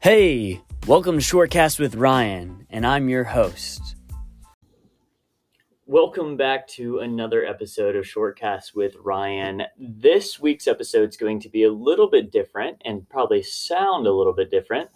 Hey, welcome to Shortcast with Ryan, and I'm your host. Welcome back to another episode of Shortcast with Ryan. This week's episode is going to be a little bit different and probably sound a little bit different.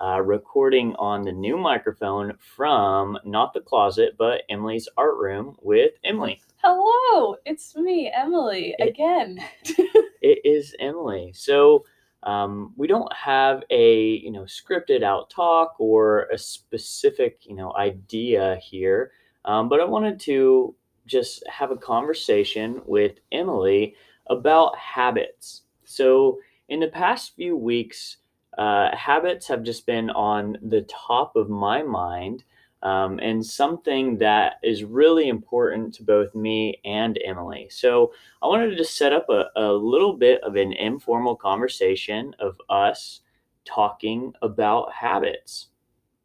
Uh, recording on the new microphone from not the closet, but Emily's art room with Emily. Hello, it's me, Emily, It- again. It is Emily. So um, we don't have a you know scripted out talk or a specific you know idea here, um, but I wanted to just have a conversation with Emily about habits. So in the past few weeks, uh, habits have just been on the top of my mind. Um, and something that is really important to both me and Emily. So, I wanted to just set up a, a little bit of an informal conversation of us talking about habits.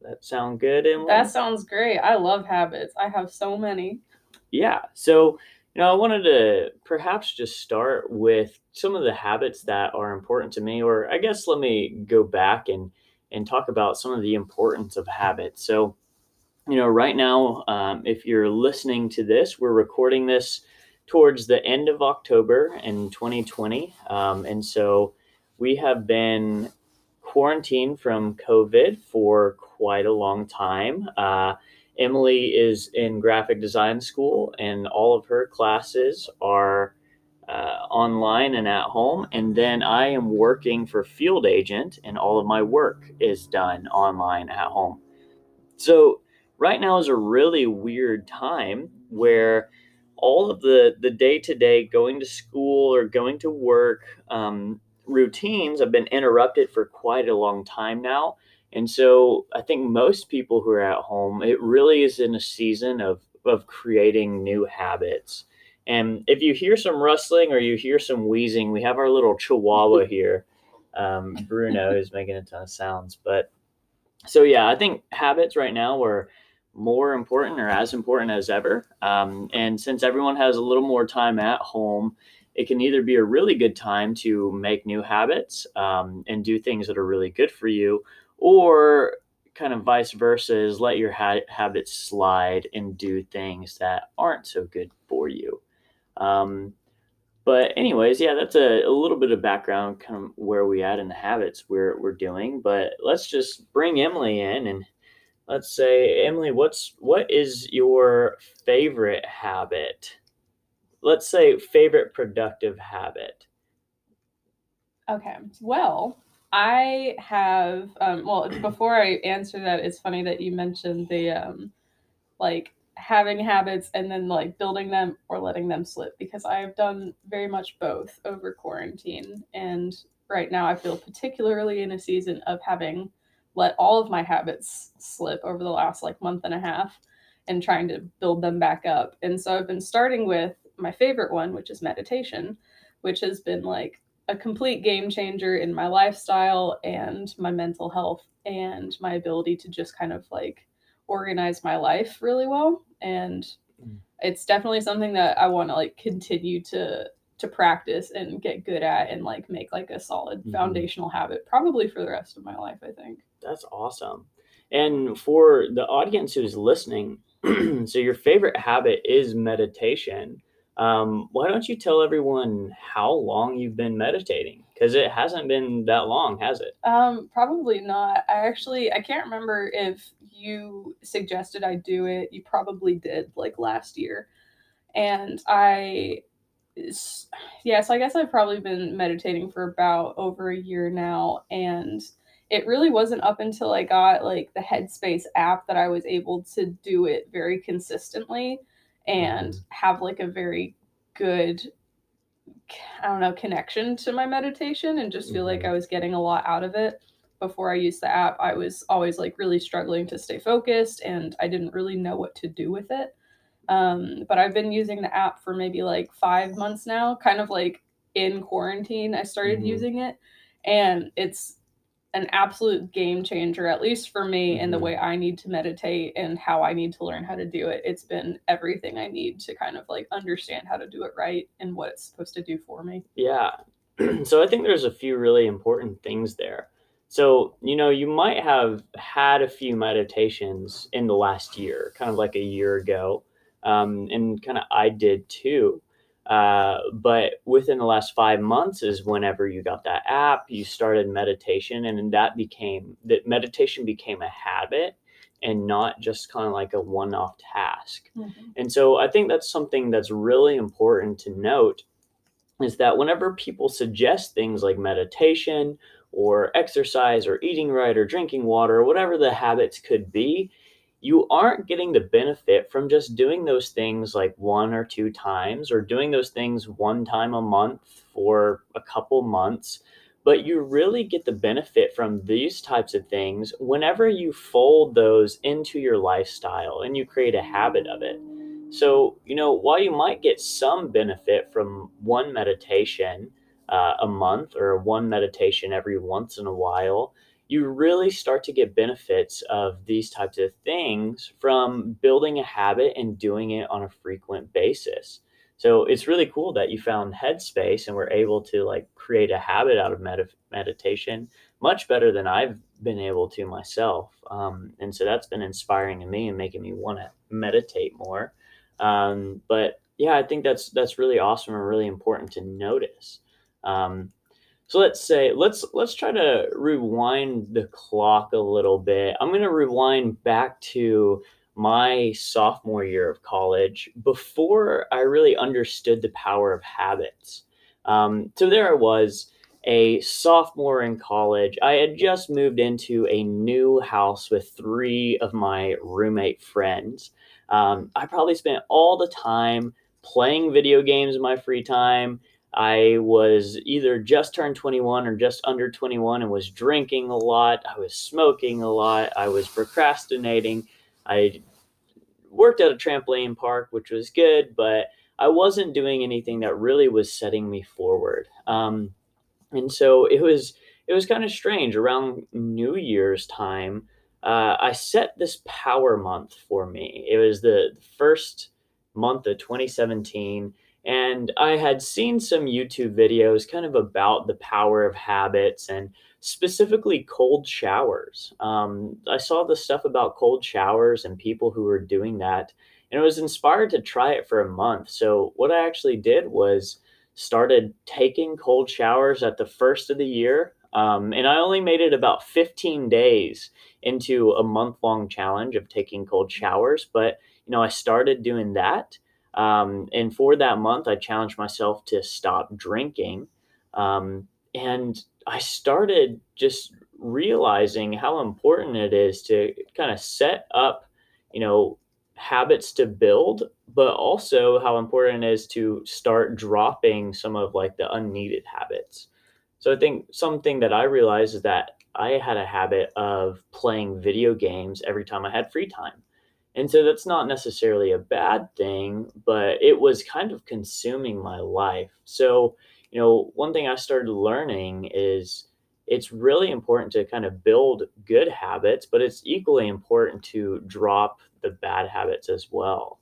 That sound good, Emily? That sounds great. I love habits. I have so many. yeah. So, you know, I wanted to perhaps just start with some of the habits that are important to me, or I guess let me go back and and talk about some of the importance of habits. So, you know, right now, um, if you're listening to this, we're recording this towards the end of October in 2020. Um, and so we have been quarantined from COVID for quite a long time. Uh, Emily is in graphic design school, and all of her classes are uh, online and at home. And then I am working for Field Agent, and all of my work is done online at home. So, right now is a really weird time where all of the the day to day going to school or going to work um, routines have been interrupted for quite a long time now. And so I think most people who are at home, it really is in a season of of creating new habits. And if you hear some rustling or you hear some wheezing, we have our little chihuahua here, um, Bruno, who's making a ton of sounds. But so yeah, I think habits right now are more important or as important as ever. Um, and since everyone has a little more time at home, it can either be a really good time to make new habits um, and do things that are really good for you, or kind of vice versa is let your ha- habits slide and do things that aren't so good for you. Um, but anyways, yeah, that's a, a little bit of background, kind of where we at in the habits we're we're doing. But let's just bring Emily in and let's say, Emily, what's what is your favorite habit? Let's say favorite productive habit. Okay. Well, I have um well, before I answer that, it's funny that you mentioned the um like having habits and then like building them or letting them slip because I have done very much both over quarantine and right now I feel particularly in a season of having let all of my habits slip over the last like month and a half and trying to build them back up. And so I've been starting with my favorite one, which is meditation, which has been like a complete game changer in my lifestyle and my mental health and my ability to just kind of like organize my life really well. And Mm. it's definitely something that I want to like continue to to practice and get good at and like make like a solid Mhm. foundational habit probably for the rest of my life, I think. That's awesome. And for the audience who's listening, so your favorite habit is meditation. Um, why don't you tell everyone how long you've been meditating? Because it hasn't been that long, has it? Um, probably not. I actually I can't remember if you suggested I do it. You probably did like last year. And I yeah, so I guess I've probably been meditating for about over a year now and it really wasn't up until I got like the Headspace app that I was able to do it very consistently and Mhm. have like a very good I don't know, connection to my meditation and just feel like Mhm. I was getting a lot out of it. Before I used the app, I was always like really struggling to stay focused and I didn't really know what to do with it. Um, but I've been using the app for maybe like five months now, kind of like in quarantine. I started Mhm. using it and it's an absolute game changer, at least for me, in the Mhm. way I need to meditate and how I need to learn how to do it. It's been everything I need to kind of like understand how to do it right and what it's supposed to do for me. Yeah. so I think there's a few really important things there. So, you know, you might have had a few meditations in the last year, kind of like a year ago. Um, and kind of I did too. Uh, but within the last five months is whenever you got that app, you started meditation, and that became that meditation became a habit and not just kind of like a one off task. Mm-hmm. And so I think that's something that's really important to note is that whenever people suggest things like meditation or exercise or eating right or drinking water or whatever the habits could be, you aren't getting the benefit from just doing those things like one or two times or doing those things one time a month for a couple months. But you really get the benefit from these types of things whenever you fold those into your lifestyle and you create a habit of it. So, you know, while you might get some benefit from one meditation uh, a month or one meditation every once in a while, you really start to get benefits of these types of things from building a habit and doing it on a frequent basis. So it's really cool that you found Headspace and were able to like create a habit out of med- meditation much better than I've been able to myself. Um, and so that's been inspiring to me and making me want to meditate more. Um, but yeah, I think that's that's really awesome and really important to notice. Um, so let's say let's let's try to rewind the clock a little bit. I'm going to rewind back to my sophomore year of college before I really understood the power of habits. Um, so there I was, a sophomore in college. I had just moved into a new house with three of my roommate friends. Um, I probably spent all the time playing video games in my free time. I was either just turned 21 or just under 21 and was drinking a lot. I was smoking a lot. I was procrastinating. I worked at a trampoline park, which was good, but I wasn't doing anything that really was setting me forward. Um, and so it was it was kind of strange around New Year's time uh, I set this power month for me. It was the first month of 2017. And I had seen some YouTube videos kind of about the power of habits and specifically cold showers. Um, I saw the stuff about cold showers and people who were doing that, and I was inspired to try it for a month. So, what I actually did was started taking cold showers at the first of the year um, and I only made it about 15 days into a month long challenge of taking cold showers. But, you know, I started doing that. Um, and for that month, I challenged myself to stop drinking. Um, and I started just realizing how important it is to kind of set up, you know, habits to build, but also how important it is to start dropping some of like the unneeded habits. So I think something that I realized is that I had a habit of playing video games every time I had free time. And so that's not necessarily a bad thing, but it was kind of consuming my life. So, you know, one thing I started learning is it's really important to kind of build good habits, but it's equally important to drop the bad habits as well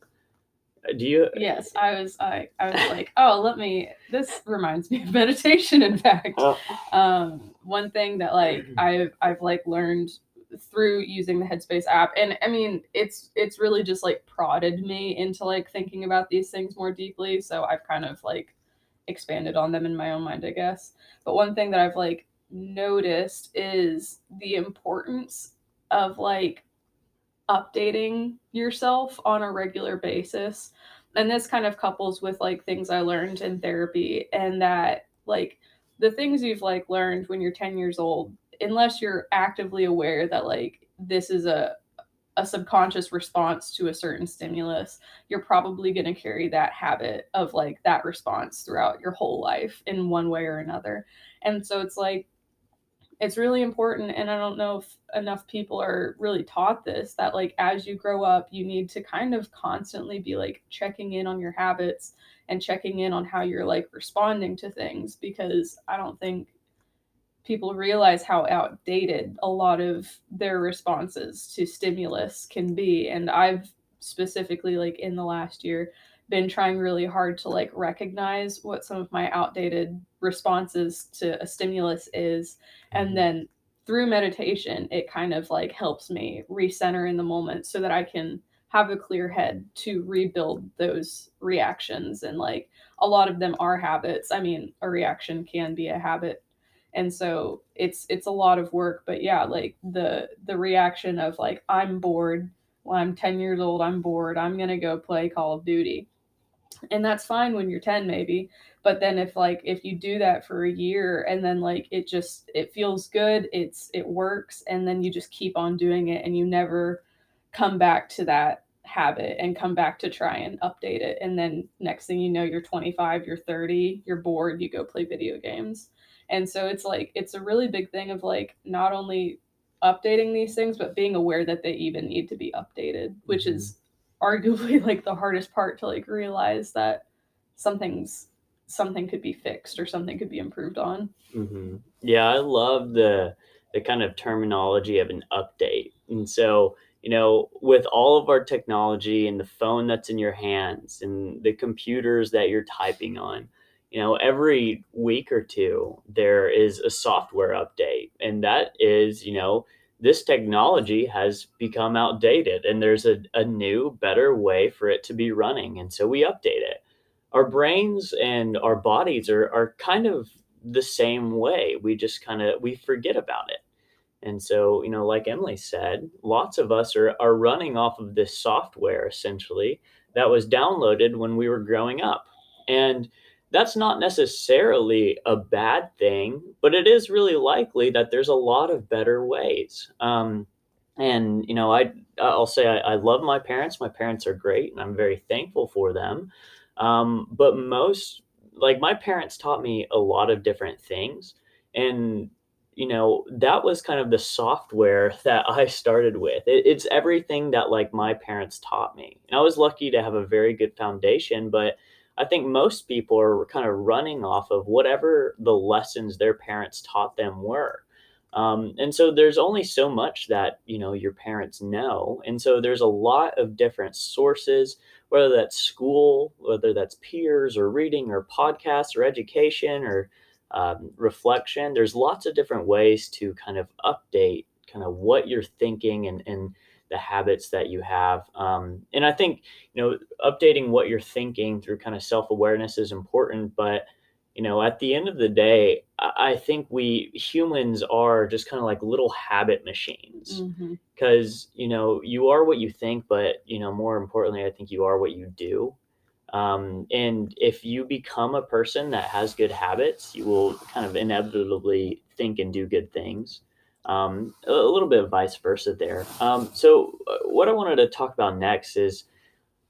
do you yes i was i i was like oh let me this reminds me of meditation in fact oh. um one thing that like i've i've like learned through using the headspace app. And i mean it's it's really just like prodded me into like thinking about these things more deeply. So i've kind of like expanded on them in my own mind i guess. But one thing that i've like noticed is the importance of like updating yourself on a regular basis. And this kind of couples with like things I learned in therapy and that like the things you've like learned when you're 10 years old, unless you're actively aware that like this is a a subconscious response to a certain stimulus, you're probably going to carry that habit of like that response throughout your whole life in one way or another. And so it's like it's really important and i don't know if enough people are really taught this that like as you grow up you need to kind of constantly be like checking in on your habits and checking in on how you're like responding to things because i don't think people realize how outdated a lot of their responses to stimulus can be and i've specifically like in the last year been trying really hard to like recognize what some of my outdated responses to a stimulus is and mm-hmm. then through meditation, it kind of like helps me recenter in the moment so that I can have a clear head to rebuild those reactions. And like a lot of them are habits. I mean, a reaction can be a habit. And so it's it's a lot of work, but yeah, like the the reaction of like I'm bored, well, I'm 10 years old, I'm bored, I'm going to go play Call of Duty. And that's fine when you're 10 maybe, but then if like if you do that for a year and then like it just it feels good it's it works and then you just keep on doing it and you never come back to that habit and come back to try and update it. And then next thing you know you're 25 you're 30 you're bored you go play video games and so it's like it's a really big thing of like not only updating these things but being aware that they even need to be updated which mm-hmm. is arguably like the hardest part to like realize that something's something could be fixed or something could be improved on. Mm-hmm. Yeah, I love the the kind of terminology of an update. And so, you know, with all of our technology and the phone that's in your hands and the computers that you're typing on, you know, every week or two there is a software update. And that is, you know, this technology has become outdated and there's a, a new, better way for it to be running. And so we update it our brains and our bodies are are kind of the same way. We just kind of we forget about it. And so, you know, like Emily said, lots of us are are running off of this software essentially that was downloaded when we were growing up. And that's not necessarily a bad thing, but it is really likely that there's a lot of better ways. Um, and you know, I I'll say I, I love my parents. My parents are great, and I'm very thankful for them. Um, but most, like my parents taught me a lot of different things. And, you know, that was kind of the software that I started with. It, it's everything that like my parents taught me. And I was lucky to have a very good foundation, but I think most people are kind of running off of whatever the lessons their parents taught them were. Um, and so there's only so much that you know your parents know, and so there's a lot of different sources whether that's school, whether that's peers or reading or podcasts or education or um, reflection. There's lots of different ways to kind of update kind of what you're thinking and, and the habits that you have. Um, and I think, you know, updating what you're thinking through kind of self awareness is important, but you know, at the end of the day, I think we humans are just kind of like little habit machines because, mm-hmm. you know, you are what you think, but, you know, more importantly, I think you are what you do. Um, and if you become a person that has good habits, you will kind of inevitably think and do good things. Um, a little bit of vice versa there. Um, so, uh, what I wanted to talk about next is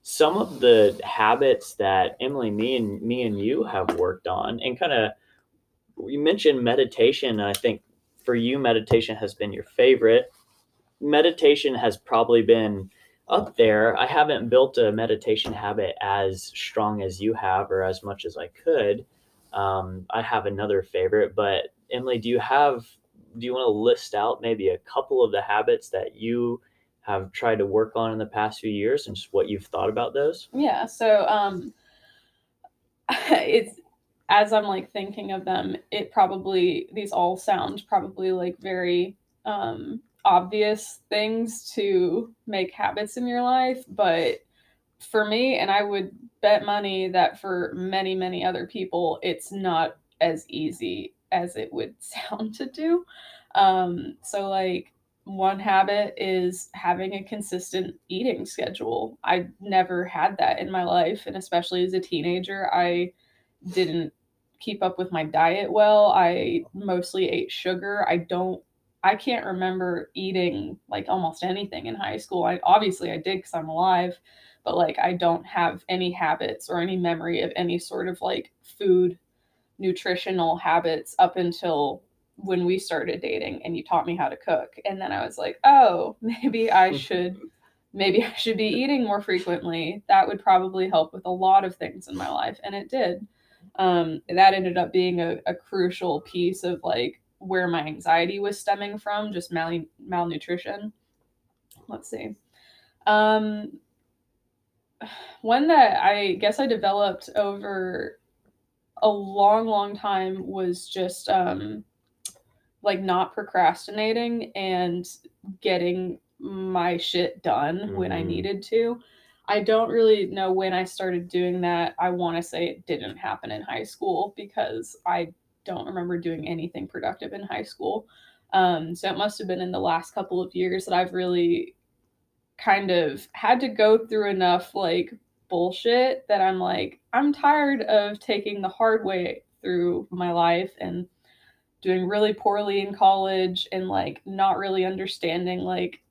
some of the habits that Emily, me and me and you have worked on, and kind of you mentioned meditation. And I think for you, meditation has been your favorite. Meditation has probably been up there. I haven't built a meditation habit as strong as you have, or as much as I could. Um, I have another favorite, but Emily, do you have? Do you want to list out maybe a couple of the habits that you have tried to work on in the past few years and just what you've thought about those? Yeah. So um it's as I'm like thinking of them, it probably these all sound probably like very um obvious things to make habits in your life, but for me and I would bet money that for many many other people it's not as easy as it would sound to do. Um so like one habit is having a consistent eating schedule. I never had that in my life. And especially as a teenager, I didn't keep up with my diet well. I mostly ate sugar. I don't, I can't remember eating like almost anything in high school. I obviously I did because I'm alive, but like I don't have any habits or any memory of any sort of like food nutritional habits up until when we started dating and you taught me how to cook. And then i was like oh maybe i should maybe i should be eating more frequently. That would probably help with a lot of things in my life and it did. Um, that ended up being a, a, crucial piece of like where my anxiety was stemming from just mal- malnutrition. Let's see. Um, one that i guess i developed over a long long time was just um, like not procrastinating and getting my shit done when I Mhm. needed to. I don't really know when I started doing that. I want to say it didn't happen in high school because I don't remember doing anything productive in high school. Um, so it must have been in the last couple of years that I've really kind of had to go through enough like bullshit that I'm like, I'm tired of taking the hard way through my life and doing really poorly in college and like not really understanding like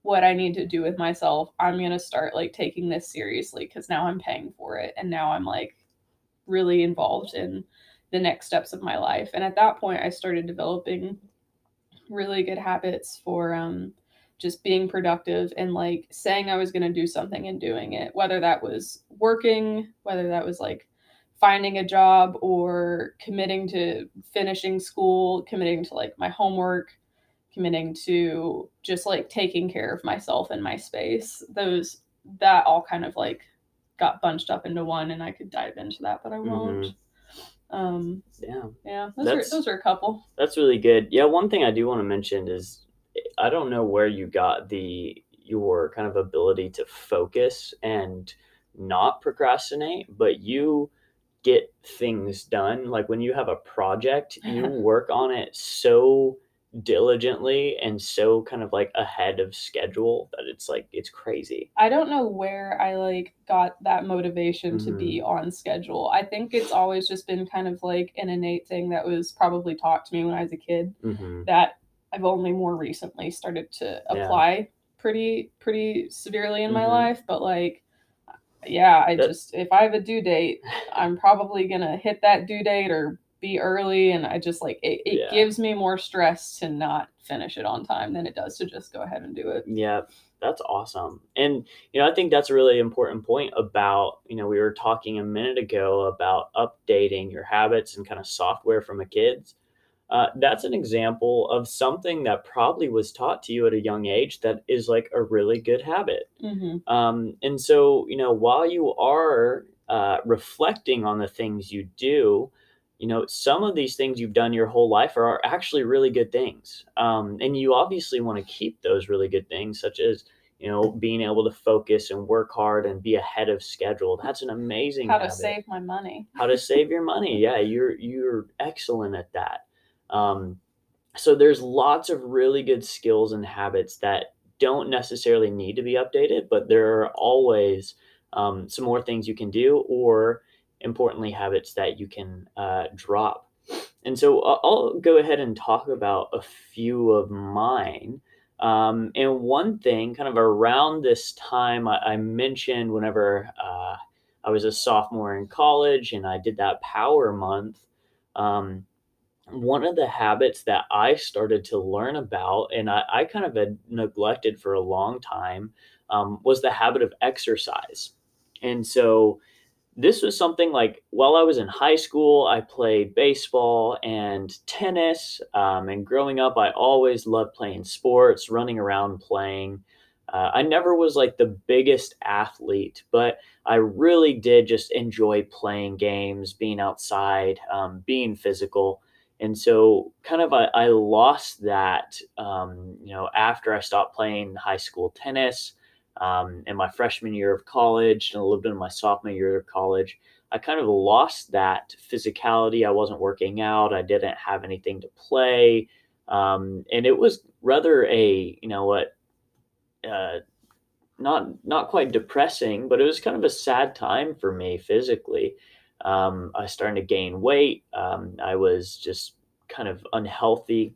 what I need to do with myself. I'm going to start like taking this seriously because now I'm paying for it and now I'm like really involved in the next steps of my life. And at that point, I started developing really good habits for um, just being productive and like saying I was going to do something and doing it, whether that was working, whether that was like finding a job or committing to finishing school, committing to like my homework, committing to just like taking care of myself and my space. Those that all kind of like got bunched up into one and I could dive into that, but I won't. Um Yeah. yeah, those That's- are those are a couple. That's really good. Yeah, one thing I do want to mention is I don't know where you got the your kind of ability to focus and not procrastinate, but you get things done. Like when you have a project, you work on it so diligently and so kind of like ahead of schedule that it's like it's crazy. I don't know where I like got that motivation to be on schedule. I think it's always just been kind of like an innate thing that was probably taught to me when I was a kid hmm that I've only more recently started to Yeah. apply pretty pretty severely in my Mhm. life, but like yeah, I That- just if I have a due date, I'm probably going to hit that due date or be early and I just like it, it Yeah. gives me more stress to not finish it on time than it does to just go ahead and do it. Yeah, that's awesome. And you know, I think that's a really important point about, you know, we were talking a minute ago about updating your habits and kind of software from a kid's. Uh, that's an example of something that probably was taught to you at a young age that is like a really good habit. hmm Um, and so, you know, while you are uh, reflecting on the things you do, you know, some of these things you've done your whole life are, are actually really good things. Um, and you obviously want to keep those really good things, such as, you know, being able to focus and work hard and be ahead of schedule. That's an amazing How to habit save my money. how to save your money. Yeah, you're you're excellent at that. Um, so there's lots of really good skills and habits that don't necessarily need to be updated, but there are always um, some more things you can do, or importantly, habits that you can uh, drop. And so I'll go ahead and talk about a few of mine. Um, and one thing, kind of around this time, I, I mentioned whenever uh, I was a sophomore in college and I did that power month. Um, one of the habits that I started to learn about, and I, I kind of had neglected for a long time, um, was the habit of exercise. And so this was something like while I was in high school, I played baseball and tennis. Um, and growing up, I always loved playing sports, running around playing. Uh, I never was like the biggest athlete, but I really did just enjoy playing games, being outside, um, being physical. And so, kind of, I, I lost that, um, you know, after I stopped playing high school tennis um, in my freshman year of college and a little bit in my sophomore year of college. I kind of lost that physicality. I wasn't working out. I didn't have anything to play. Um, and it was rather a, you know what, uh, not not quite depressing, but it was kind of a sad time for me physically. Um, I was starting to gain weight. Um, I was just kind of unhealthy,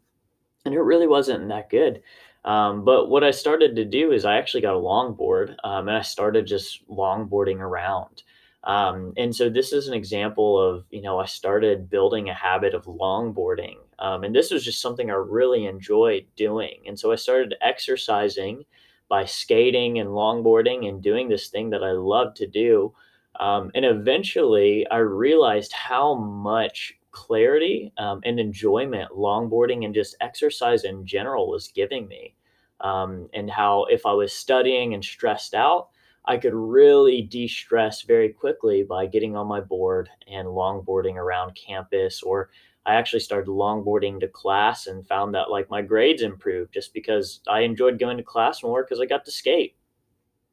and it really wasn't that good. Um, but what I started to do is I actually got a longboard, um, and I started just longboarding around. Um, and so this is an example of you know I started building a habit of longboarding, um, and this was just something I really enjoyed doing. And so I started exercising by skating and longboarding and doing this thing that I love to do. Um, and eventually, I realized how much clarity um, and enjoyment longboarding and just exercise in general was giving me. Um, and how if I was studying and stressed out, I could really de stress very quickly by getting on my board and longboarding around campus. Or I actually started longboarding to class and found that like my grades improved just because I enjoyed going to class more because I got to skate.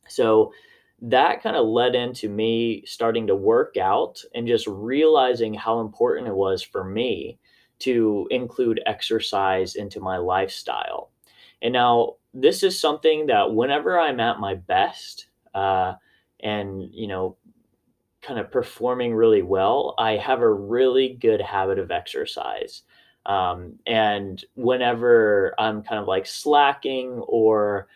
So that kind of led into me starting to work out and just realizing how important it was for me to include exercise into my lifestyle. And now, this is something that whenever I'm at my best uh, and, you know, kind of performing really well, I have a really good habit of exercise. Um, and whenever I'm kind of like slacking or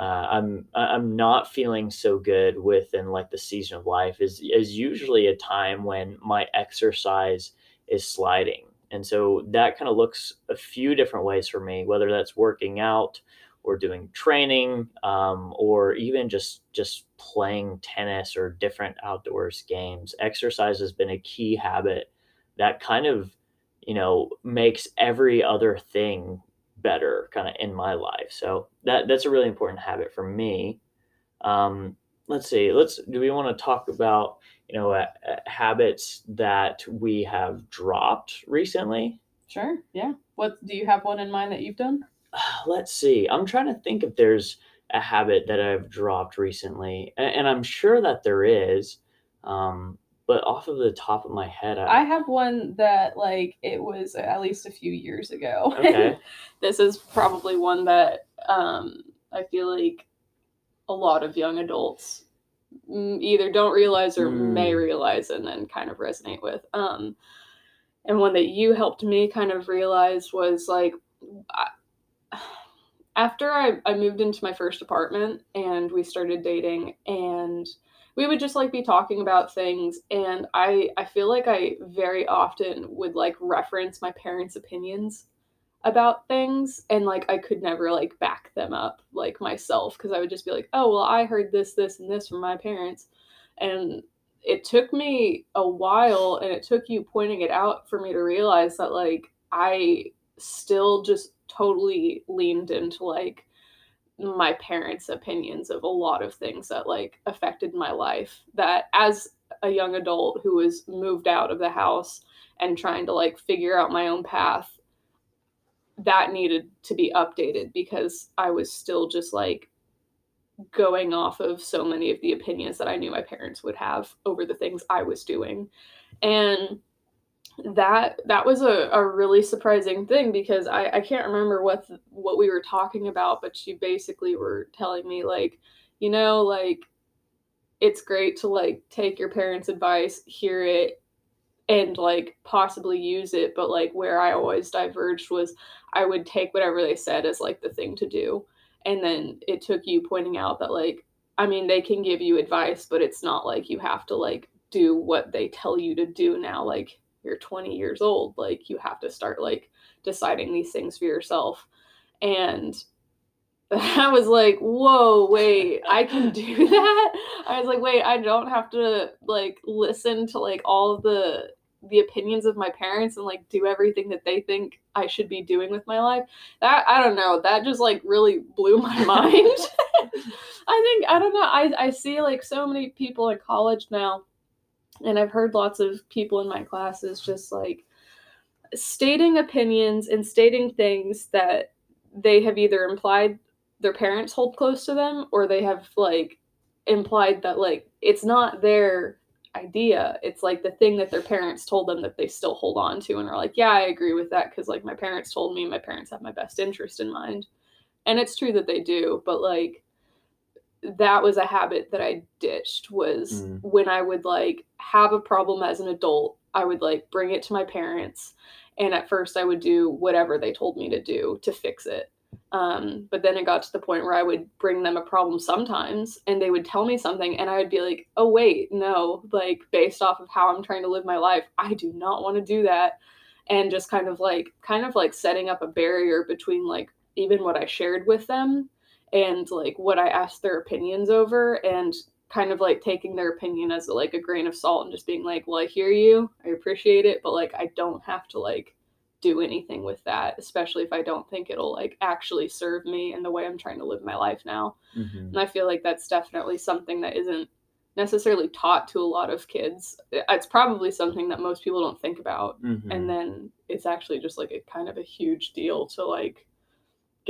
uh, I'm I'm not feeling so good within like the season of life is is usually a time when my exercise is sliding, and so that kind of looks a few different ways for me, whether that's working out or doing training um, or even just just playing tennis or different outdoors games. Exercise has been a key habit that kind of you know makes every other thing better kind of in my life. So that that's a really important habit for me. Um, let's see. Let's do we want to talk about you know uh, uh, habits that we have dropped recently? Sure. Yeah. What do you have one in mind that you've done? let's see. I'm trying to think if there's a habit that I've dropped recently, and, and I'm sure that there is. Um, but off of the top of my head, I, I have one that like it was at least a few years ago. Okay. this is probably one that um, I feel like a lot of young adults either don't realize or mm. may realize and then kind of resonate with. Um, and one that you helped me kind of realize was like, I, after I, I moved into my first apartment and we started dating and we would just like be talking about things and i i feel like i very often would like reference my parents opinions about things and like i could never like back them up like myself because i would just be like oh well i heard this this and this from my parents and it took me a while and it took you pointing it out for me to realize that like i still just totally leaned into like my parents' opinions of a lot of things that like affected my life. That as a young adult who was moved out of the house and trying to like figure out my own path, that needed to be updated because I was still just like going off of so many of the opinions that I knew my parents would have over the things I was doing. And that that was a, a really surprising thing because I, I can't remember what what we were talking about, but she basically were telling me like, you know, like it's great to like take your parents' advice, hear it, and like possibly use it, but like where I always diverged was I would take whatever they said as like the thing to do. And then it took you pointing out that like I mean they can give you advice, but it's not like you have to like do what they tell you to do now. Like you're 20 years old like you have to start like deciding these things for yourself and I was like, whoa, wait, I can do that. I was like, wait, I don't have to like listen to like all the the opinions of my parents and like do everything that they think I should be doing with my life. That I don't know, that just like really blew my mind. I think I don't know, I I see like so many people in college now and I've heard lots of people in my classes just like stating opinions and stating things that they have either implied their parents hold close to them or they have like implied that like it's not their idea. It's like the thing that their parents told them that they still hold on to and are like yeah i agree with that because like my parents told me my parents have my best interest in mind. And it's true that they do but like that was a habit that I ditched was mm. when I would like have a problem as an adult, I would like bring it to my parents and at first I would do whatever they told me to do to fix it. Um, but then it got to the point where I would bring them a problem sometimes and they would tell me something and I would be like, "Oh wait, no, like based off of how I'm trying to live my life, I do not want to do that." And just kind of like kind of like setting up a barrier between like even what I shared with them and like what I asked their opinions over and kind of like taking their opinion as like a grain of salt and just being like, well, I hear you, I appreciate it, but like I don't have to like do anything with that, especially if I don't think it'll like actually serve me in the way I'm trying to live my life now. Mm-hmm. And I feel like that's definitely something that isn't necessarily taught to a lot of kids. It's probably something that most people don't think about. Mm-hmm. And then it's actually just like a kind of a huge deal to like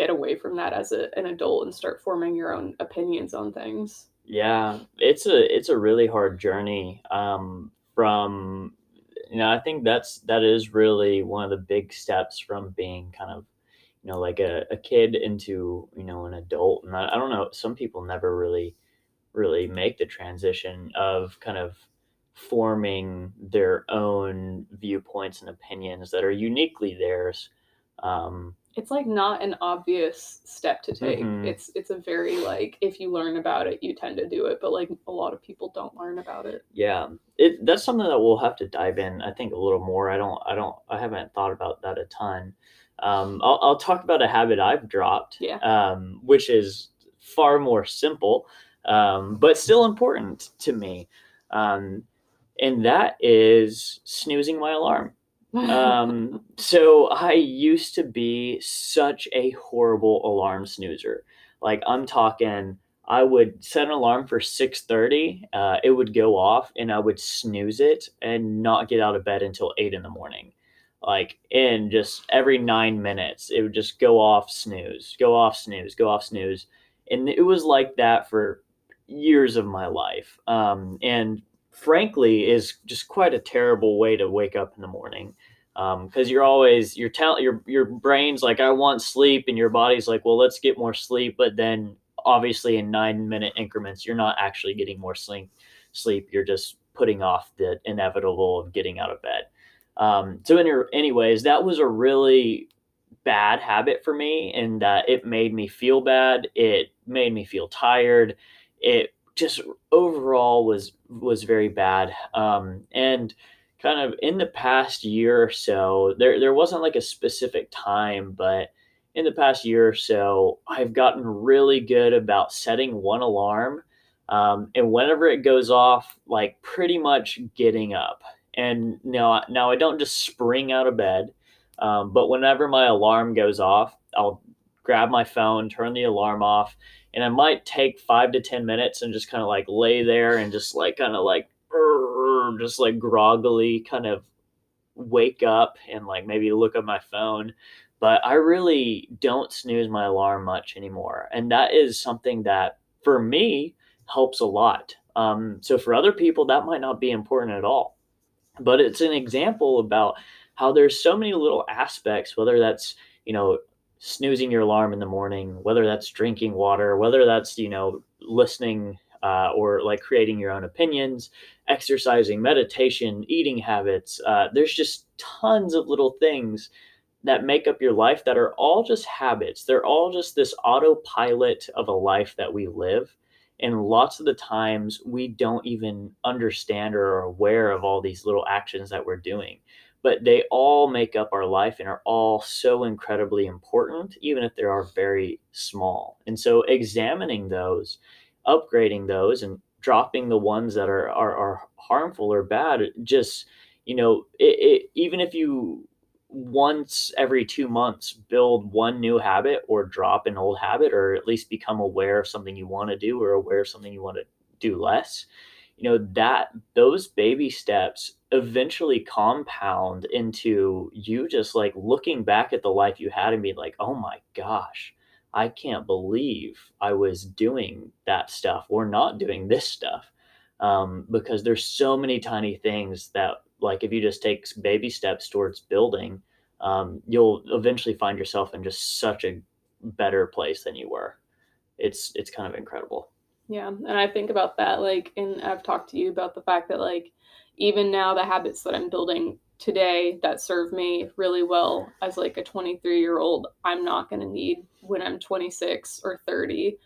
get away from that as a, an adult and start forming your own opinions on things. Yeah, it's a it's a really hard journey um, from you know, I think that's that is really one of the big steps from being kind of, you know, like a, a kid into, you know, an adult. And I, I don't know, some people never really, really make the transition of kind of forming their own viewpoints and opinions that are uniquely theirs. Um, it's like not an obvious step to take. Mhm. It's it's a very like if you learn about it, you tend to do it, but like a lot of people don't learn about it. Yeah, it that's something that we'll have to dive in. I think a little more. I don't. I don't. I haven't thought about that a ton. Um, I'll, I'll talk about a habit I've dropped. Yeah. Um, which is far more simple, um, but still important to me. Um, and that is snoozing my alarm. Um, so I used to be such a horrible alarm snoozer. Like I'm talking I would set an alarm for 6:30. Uh, it would go off, and I would snooze it and not get out of bed until eight in the morning. Like in just every nine minutes, it would just go off, snooze, go off, snooze, go off, snooze, and it was like that for years of my life. Um, and frankly, is just quite a terrible way to wake up in the morning. Because you're always you're telling your your brain's like I want sleep, and your body's like, well, let's get more sleep, but then obviously in nine minute increments you're not actually getting more sleep sleep. You're just putting off the inevitable of getting out of bed. Um, so in your, anyways that was a really bad habit for me and that it made me feel bad. It made me feel tired. It just overall was was very bad um, and kind of in the past year or so there there wasn't like a specific time but in the past year or so, I've gotten really good about setting one alarm. Um, and whenever it goes off, like pretty much getting up. And now, now I don't just spring out of bed, um, but whenever my alarm goes off, I'll grab my phone, turn the alarm off, and I might take five to 10 minutes and just kind of like lay there and just like kind of like, just like groggily kind of wake up and like maybe look at my phone but I really don't snooze my alarm much anymore. And that is something that for me helps a lot. Um, so for other people, that might not be important at all. But it's an example about how there's so many little aspects, whether that's, you know, snoozing your alarm in the morning, whether that's drinking water, whether that's, you know, listening uh, or like creating your own opinions, exercising, meditation, eating habits. Uh, there's just tons of little things that make up your life that are all just habits. They're all just this autopilot of a life that we live. And lots of the times we don't even understand or are aware of all these little actions that we're doing. But they all make up our life and are all so incredibly important, even if they are very small. And so examining those, upgrading those, and dropping the ones that are are, are harmful or bad, just you know, it, it, even if you once every two months build one new habit or drop an old habit or at least become aware of something you want to do or aware of something you want to do less you know that those baby steps eventually compound into you just like looking back at the life you had and being like oh my gosh i can't believe i was doing that stuff or not doing this stuff. Um, because there's so many tiny things that like if you just take baby steps towards building um, you'll eventually find yourself in just such a better place than you were. It's it's kind of incredible. Yeah and i think about that like and i've talked to you about the fact that like even now the habits that i'm building today that serve me really well as like a 23 year old i'm not going to need when i'm 26 or 30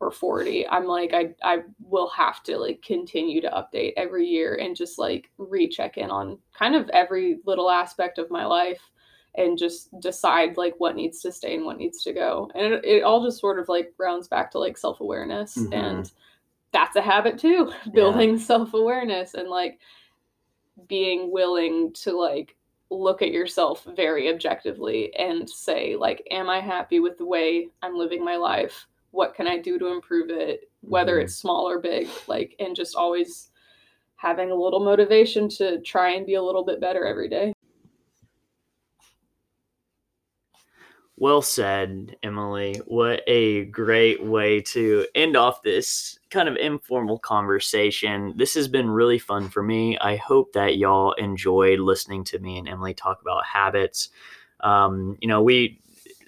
or 40 i'm like I, I will have to like continue to update every year and just like recheck in on kind of every little aspect of my life and just decide like what needs to stay and what needs to go. And it, it all just sort of like rounds back to like self-awareness Mhm. and that's a habit too building self-awareness and like being willing to like look at yourself very objectively and say like am i happy with the way i'm living my life? What can i do to improve it whether Mhm. it's small or big? Like and just always having a little motivation to try and be a little bit better every day Well said, Emily. What a great way to end off this kind of informal conversation. This has been really fun for me. I hope that y'all enjoyed listening to me and Emily talk about habits. Um, you know, we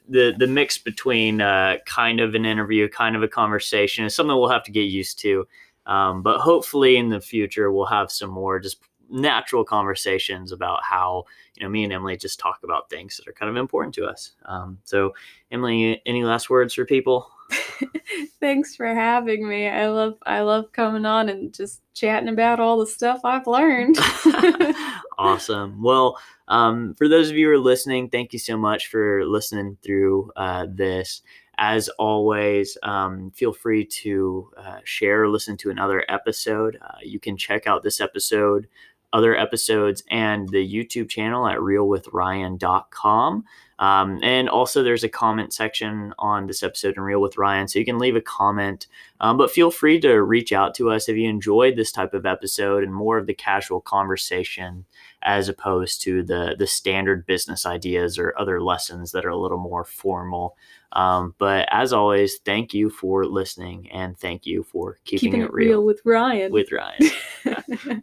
the the mix between uh, kind of an interview, kind of a conversation is something we'll have to get used to. Um, but hopefully, in the future, we'll have some more just natural conversations about how you know me and Emily just talk about things that are kind of important to us. Um, so, Emily, any last words for people? thanks for having me i love i love coming on and just chatting about all the stuff i've learned awesome. Well, um, for those of you who are listening, thank you so much for listening through uh, this. As always, um, feel free to uh, share or listen to another episode. Uh, you can check out this episode, other episodes, and the YouTube channel at realwithryan.com. Um, and also, there's a comment section on this episode in Real with Ryan, so you can leave a comment. Um, but feel free to reach out to us if you enjoyed this type of episode and more of the casual conversation as opposed to the the standard business ideas or other lessons that are a little more formal. Um, but as always, thank you for listening and thank you for keeping, keeping it real with ryan with Ryan.